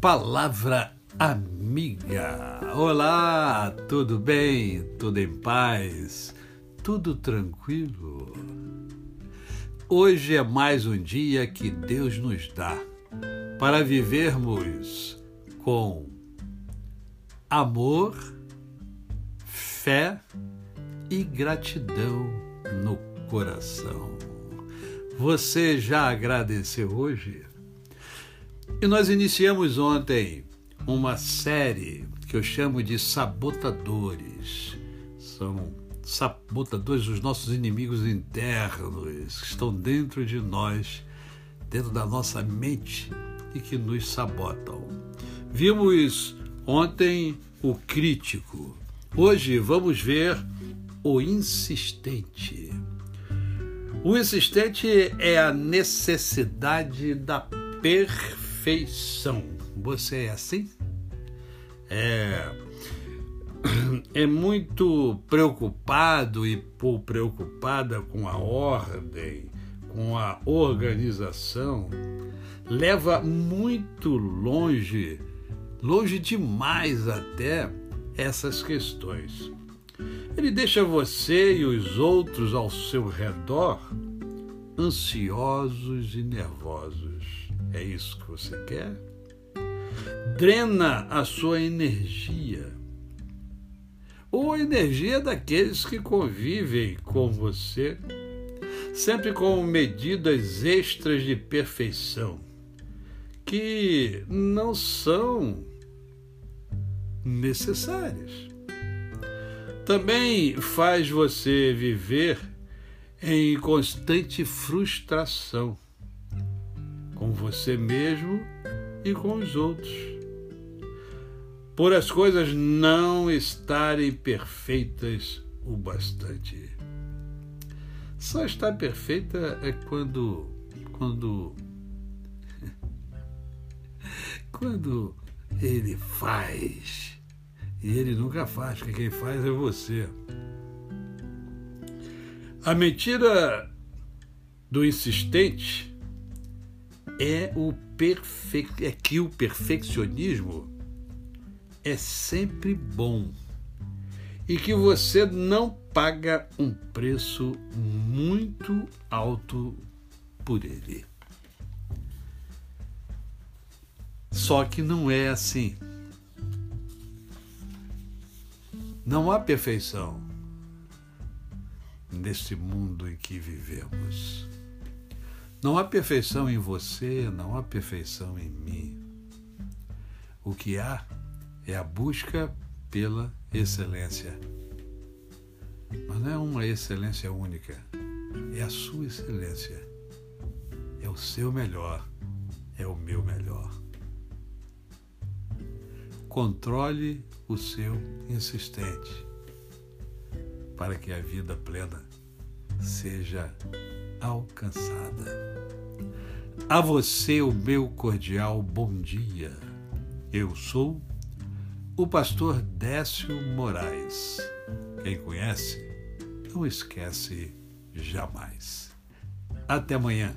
Palavra Amiga. Olá, tudo bem? Tudo em paz? Tudo tranquilo? Hoje é mais um dia que Deus nos dá para vivermos com amor, fé e gratidão no coração. Você já agradeceu hoje? E nós iniciamos ontem uma série que eu chamo de sabotadores. São sabotadores dos nossos inimigos internos que estão dentro de nós, dentro da nossa mente e que nos sabotam. Vimos ontem o crítico. Hoje vamos ver o insistente. O insistente é a necessidade da perfeição. Você é assim? É, é muito preocupado e por preocupada com a ordem, com a organização, leva muito longe, longe demais até essas questões. Ele deixa você e os outros ao seu redor ansiosos e nervosos. É isso que você quer? Drena a sua energia. Ou a energia daqueles que convivem com você, sempre com medidas extras de perfeição, que não são necessárias também faz você viver em constante frustração com você mesmo e com os outros. Por as coisas não estarem perfeitas o bastante. Só está perfeita é quando quando quando ele faz e ele nunca faz, porque quem faz é você. A mentira do insistente é, o perfe... é que o perfeccionismo é sempre bom e que você não paga um preço muito alto por ele. Só que não é assim. Não há perfeição neste mundo em que vivemos. Não há perfeição em você, não há perfeição em mim. O que há é a busca pela excelência. Mas não é uma excelência única, é a sua excelência. É o seu melhor, é o meu melhor. Controle o seu insistente, para que a vida plena seja alcançada. A você o meu cordial bom dia. Eu sou o pastor Décio Moraes. Quem conhece, não esquece jamais. Até amanhã.